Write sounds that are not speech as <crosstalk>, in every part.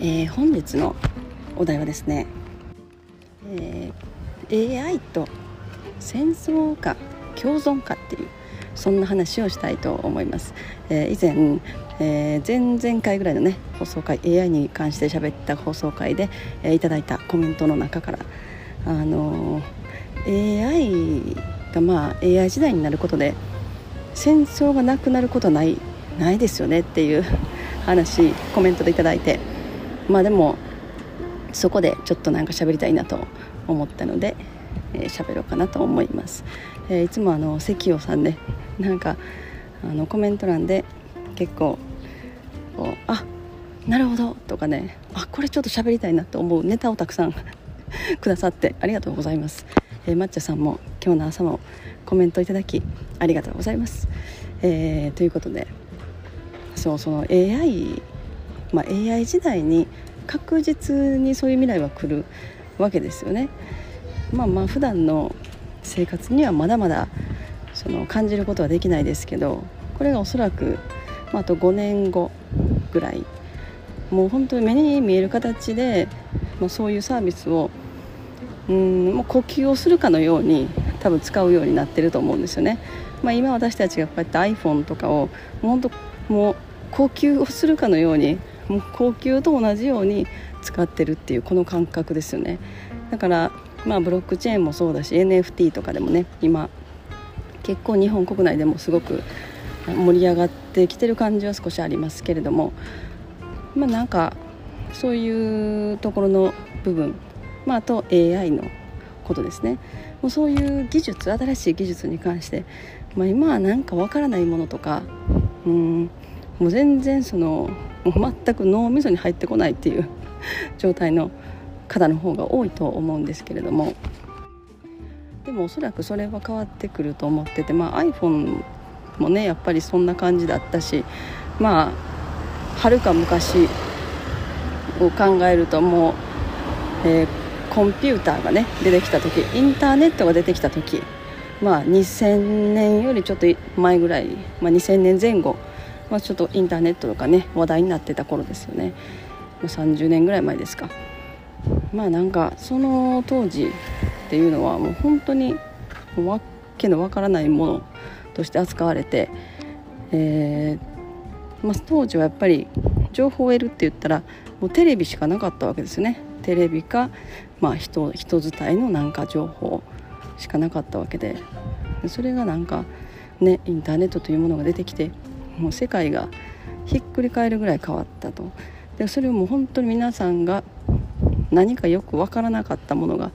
えー、本日のお題はですね、えー、AI と戦争か共存かっていうそんな話をしたいと思います、えー、以前、えー、前々回ぐらいのね放送回 AI に関して喋った放送回で、えー、いただいたコメントの中からあの AI がまあ AI 時代になることで戦争がなくなることはないないですよねっていう話コメントで頂いてまあでもそこでちょっとなんか喋りたいなと思ったので喋、えー、ろうかなと思います、えー、いつもあの関陽さんねなんかあのコメント欄で結構こうあなるほどとかねあこれちょっと喋りたいなと思うネタをたくさん <laughs> くださってありがとうございます、えー、抹茶さんも今日の朝もコメントいただきありがとうございます、えー、ということでそうその AI まあ、AI 時代に確実にそういう未来は来るわけですよね。まあまあ普段の生活にはまだまだその感じることはできないですけどこれがおそらく、まあ、あと5年後ぐらいもう本当に目に見える形で、まあ、そういうサービスをうんもう呼吸をするかのように多分使うようになってると思うんですよね。まあ、今私たちがこうやって iPhone とかを本当もう呼吸をするかのようにもう高級と同じように使ってるっていうこの感覚ですよね。だからまあブロックチェーンもそうだし NFT とかでもね今結構日本国内でもすごく盛り上がってきてる感じは少しありますけれどもまあなんかそういうところの部分、まあ、あと AI のことですね。もうそういう技術新しい技術に関して、まあ、今はなんかわからないものとかうんもう全然そのもう全く脳みそに入ってこないっていう <laughs> 状態の方の方が多いと思うんですけれども。でもおそらくそれは変わってくると思ってて、まあ、iPhone もねやっぱりそんな感じだったしまあはるか昔を考えるともう、えー、コンピューターがね出てきた時インターネットが出てきた時まあ2000年よりちょっと前ぐらい、まあ、2000年前後まあ、ちょっとインターネットとかね話題になってた頃ですよね。30年ぐらい前ですか。まあなんかその当時っていうのはもう本当にわけのわからないものとして扱われて、えー、まあ、当時はやっぱり情報を得るって言ったらもうテレビしかなかったわけですよね。テレビか、まあ人、人伝いのなんか情報しかなかったわけで。それがなんかねインターネットというものが出てきてもう世界がひっくり返るぐらい変わったと。でそれをもう本当に皆さんが何かよく分からなかったものが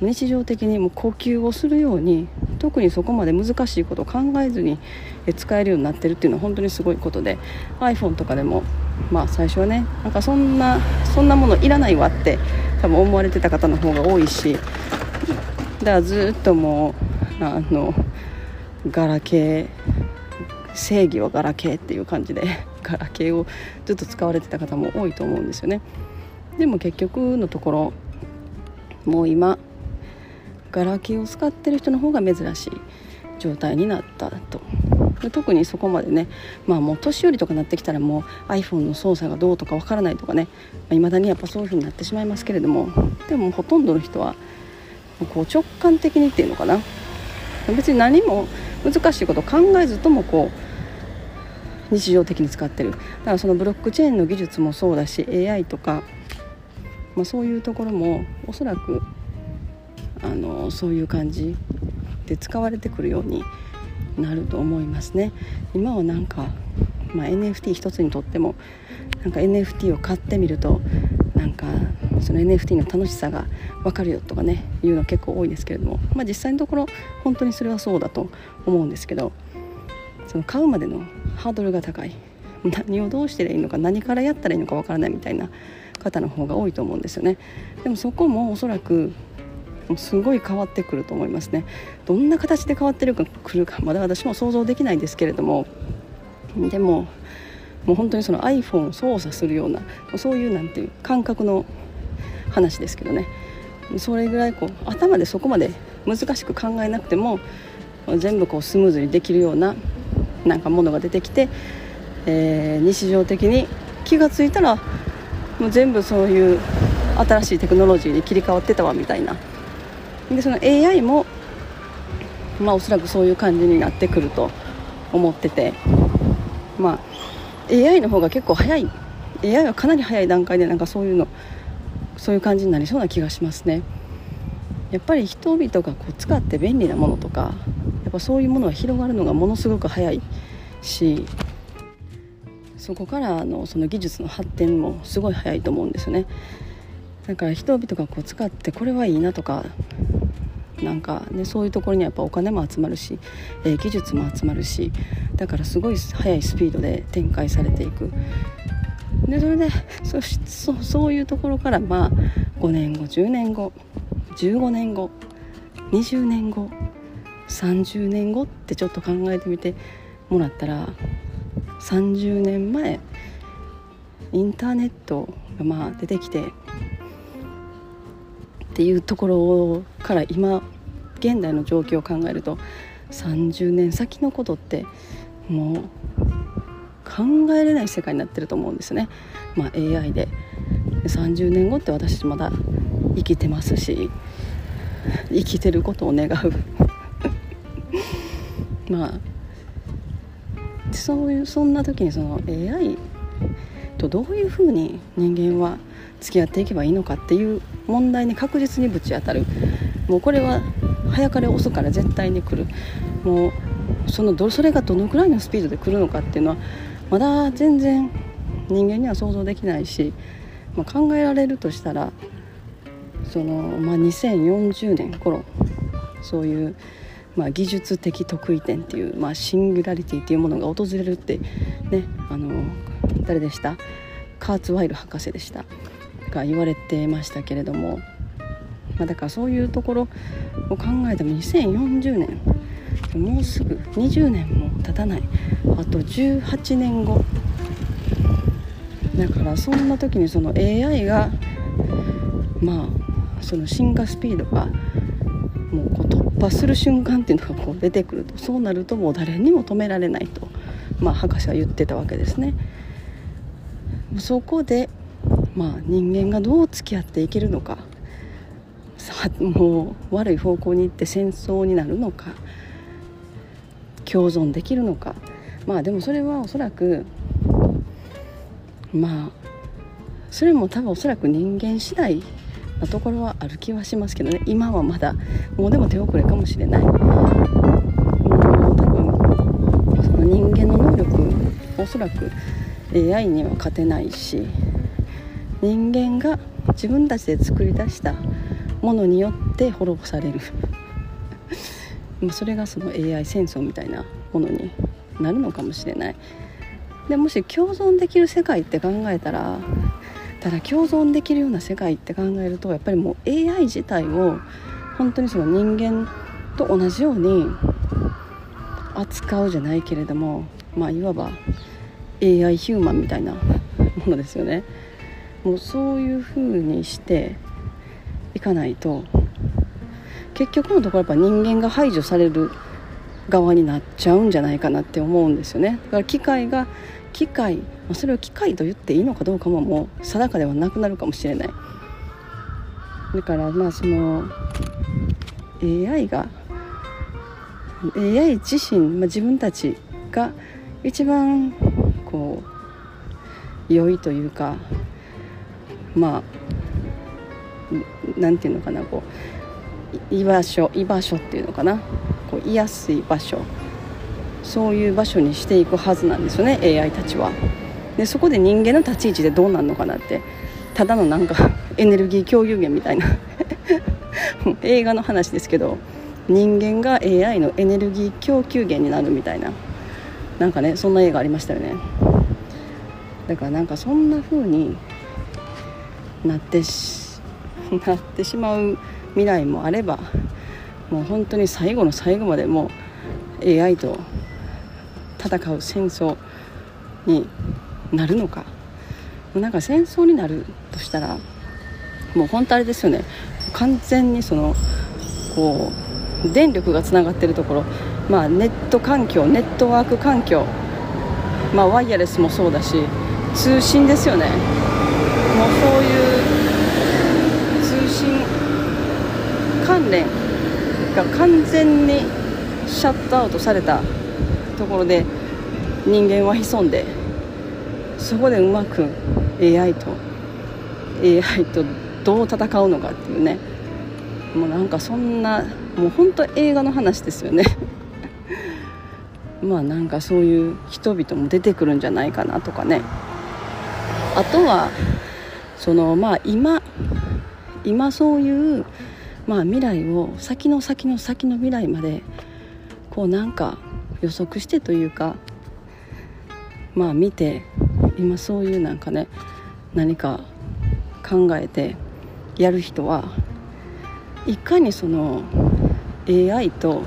日常的にも呼吸をするように特にそこまで難しいことを考えずに使えるようになってるっていうのは本当にすごいことで iPhone とかでもまあ最初はねなんかそんなそんなものいらないわって多分思われてた方の方が多いしだからずっともうあのガラケー正義はガラケーっていう感じで <laughs> ガラケーをずっと使われてた方も多いと思うんですよね。でも結局のところもう今ガラケーを使ってる人の方が珍しい状態になったと。特にそこまでねまあもう年寄りとかなってきたらもう iPhone の操作がどうとかわからないとかねいまあ、未だにやっぱそういう風になってしまいますけれどもでもほとんどの人はこう直感的にっていうのかな。別に何も難しいこと考えずともこう日常的に使ってる。だからそのブロックチェーンの技術もそうだし AI とか、まあ、そういうところもおそらくあのそういう感じで使われてくるようになると思いますね。今はなんか、まあ、NFT 一つにとってもなんか NFT を買ってみるとなんかその NFT の楽しさが分かるよとかねいうの結構多いですけれども、まあ、実際のところ本当にそれはそうだと思うんですけどその買うまでのハードルが高い。<laughs> 何をどうしていいのか何からやったらいいのかわからないみたいな方の方が多いと思うんですよね。でもそこもおそらくすごい変わってくると思いますね。どんな形で変わってるかくるかまだ私も想像できないんですけれども。でももう本当にその iPhone を操作するようなそういうなんていう感覚の話ですけどね。それぐらいこう頭でそこまで難しく考えなくても全部こうスムーズにできるようななんかものが出てきて、えー、日常的に気が付いたらもう全部そういう新しいテクノロジーに切り替わってたわみたいな。でその AI もまあおそらくそういう感じになってくると思ってて。まあ AI の方が結構早い。AI はかなり早い段階でなんかそういうのそういう感じになりそうな気がしますね。やっぱり人々がこう使って便利なものとかやっぱそういうものは広がるのがものすごく早いしそこからのその技術の発展もすごい早いと思うんですよね。だから人々がこう使ってこれはいいなとかなんか、ね、そういうところにやっぱお金も集まるし、えー、技術も集まるしだからすごい速いスピードで展開されていく。でそれで <laughs> そそそういうところからまあ5年後10年後15年後20年後30年後ってちょっと考えてみてもらったら30年前インターネットがまあ出てきてっていうところから今現代の状況を考えると30年先のことってもう考えれない世界になってると思うんですね、まあ、AI で。30年後って私まだ生きてますし生きてることを願う。まあそういうそんな時にその AI とどういうふうに人間は付き合っていけばいいのかっていう問題に確実にぶち当たる。もうこれは早かれ遅かれ絶対に来る。もうそのどそれがどのくらいのスピードで来るのかっていうのはまだ全然人間には想像できないし、まあ、考えられるとしたらその、まあ、2040年頃そういう、まあ、技術的得意点っていう、まあ、シンギュラリティっていうものが訪れるってねあの誰でした？カーツワイル博士でした。が言われてましたけれども、まあ、だからそういうところを考えても2040年もうすぐ20年も経たない。あと18年後。だからそんな時にその AI がまあその進化スピードがもうこう破する瞬間っていうのがこう出てくるとそうなるともう誰にも止められないと、まあ、博士は言ってたわけですね。そこで、まあ、人間がどう付き合っていけるのかもう悪い方向に行って戦争になるのか共存できるのかまあでもそれはおそらくまあそれも多分おそらく人間次第なところはある気はしますけどね。今はまだもうでも手遅れかもしれない。もう多分その人間の能力おそらく AI には勝てないし人間が自分たちで作り出したものによって滅ぼされる。<laughs> それがその AI 戦争みたいなものになるのかもしれない。でもし共存できる世界って考えたらただ共存できるような世界って考えるとやっぱりもう AI 自体を本当にその人間と同じように扱うじゃないけれどもまあいわば AI ヒューマンみたいな <laughs> ものですよね。もうそういう風にしていかないと結局のところやっぱ人間が排除される側になっちゃうんじゃないかなって思うんですよね。だから機械が機械それを機械と言っていいのかどうかももう定かではなくなるかもしれない。だからまあその AI が AI 自身、まあ、自分たちが一番こう良いというかまあなんていうのかなこう居場所居場所っていうのかな。こう居やすい場所。そういう場所にしていくはずなんですよね AI たちは。でそこで人間の立ち位置でどうなるのかなって。ただのなんか <laughs> エネルギー共有源みたいな。<laughs> 映画の話ですけど人間が AI のエネルギー供給源になるみたいな。なんかねそんな映画ありましたよね。だからなんかそんな風になってし <laughs> なってしまう未来もあればもう本当に最後の最後までもう AI と戦う戦争になるのか。なんか戦争になるとしたらもう本当あれですよね。完全にそのこう電力がつながってるところ、まあ、ネット環境ネットワーク環境、まあ、ワイヤレスもそうだし通信ですよね。もうそういう通信関連が完全にシャットアウトされたところで人間は潜んでそこでうまく AI と AI とどう戦うのかっていうね。もうなんかそんなもう本当映画の話ですよね。<laughs> まあなんかそういう人々も出てくるんじゃないかなとかね。あとはそのまあ今今そういうまあ未来を先の先の先の未来までこうなんか予測してというかまあ見て今そういうなんかね何か考えてやる人はいかにその AI と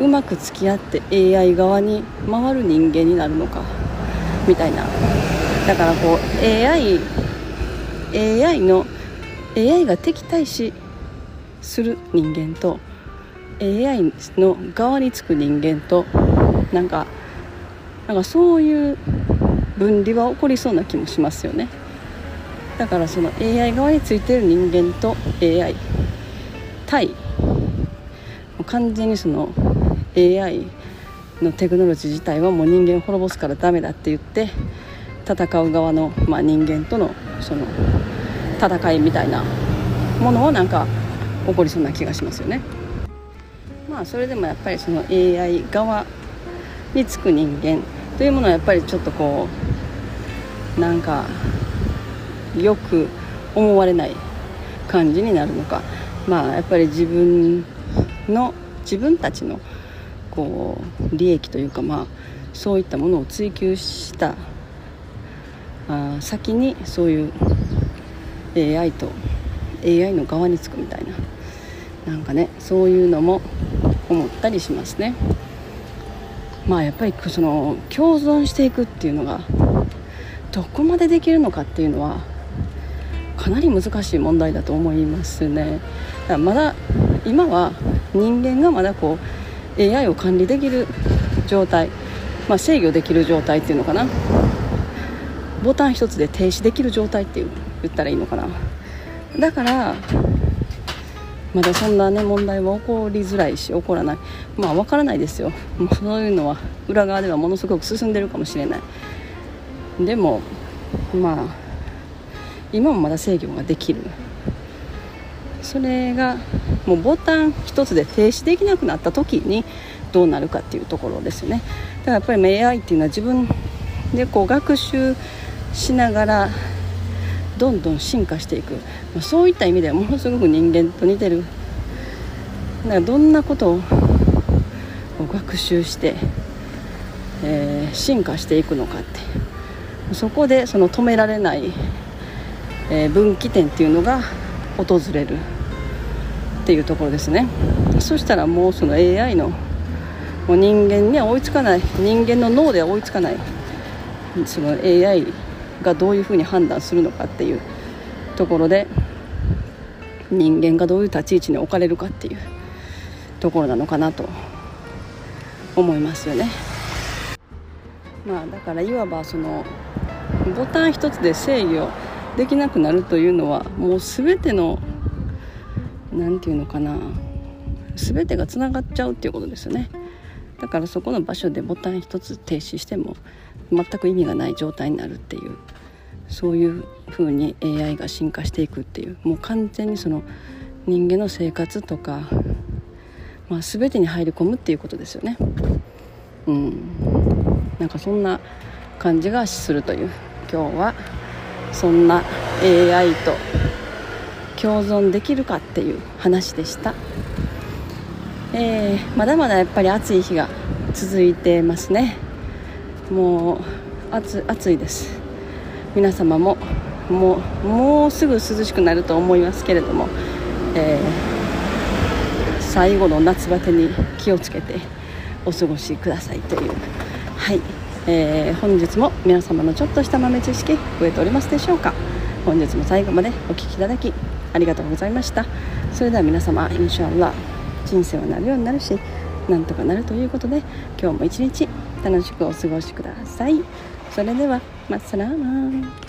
うまく付き合って AI 側に回る人間になるのかみたいな。だからこう AI, AI の AI が敵対しする人間と AI の側につく人間となんかなんかそういう分離は起こりそうな気もしますよねだからその AI 側についてる人間と AI 対完全にその AI のテクノロジー自体はもう人間を滅ぼすからダメだって言って戦う側の、まあ、人間とのその戦いみたいなものをなんか起こりそうな気がしますよね。まあそれでもやっぱりその AI 側につく人間というものはやっぱりちょっとこうなんかよく思われない感じになるのか。まあやっぱり自分の自分たちのこう利益というかまあそういったものを追求したあ先にそういう AI と AI の側につくみたいな。なんかねそういうのも思ったりしますね。まあやっぱりその共存していくっていうのがどこまでできるのかっていうのはかなり難しい問題だと思いますね。だからまだ今は人間がまだこう AI を管理できる状態、まあ、制御できる状態っていうのかな。ボタン一つで停止できる状態って言ったらいいのかな。だからまだそんなね問題は起こりづらいし起こらない。まあ分からないですよ。もうそういうのは裏側ではものすごく進んでるかもしれない。でもまあ今もまだ制御ができる。それがもうボタン一つで停止できなくなった時にどうなるかっていうところですよね。だからやっぱり AI っていうのは自分でこう学習しながらどんどん進化していく、まそういった意味では <laughs> ものすごく人間と似てる。だからどんなことを学習して、えー、進化していくのかって。そこでその止められない、えー、分岐点っていうのが訪れるっていうところですね。そしたらもうその AI のもう人間には追いつかない。人間の脳では追いつかない。その AI がどういうふうに判断するのかっていうところで人間がどういう立ち位置に置かれるかっていうところなのかなと思いますよね。まあ、だからいわばそのボタン一つで制御できなくなるというのはもう全ての何て言うのかな全てがつながっちゃうっていうことですよねだからそこの場所でボタン一つ停止しても全く意味がない状態になるっていうそういう風に AI が進化していくっていうもう完全にその人間の生活とか、まあ、全てに入り込むっていうことですよね。うん、なんかそんな感じがするという。今日はそんな AI と共存できるかっていう話でした、えー、まだまだやっぱり暑い日が続いてますね。もう暑いです。皆様ももうもうすぐ涼しくなると思いますけれども、えー、最後の夏バテに気をつけてお過ごしくださいという。はい、えー、本日も皆様のちょっとした豆知識増えておりますでしょうか。本日も最後までお聴きいただきありがとうございました。それでは皆様インシャアラ人生はなるようになるしなんとかなるということで今日も一日楽しくお過ごしください。それではマッサラーマン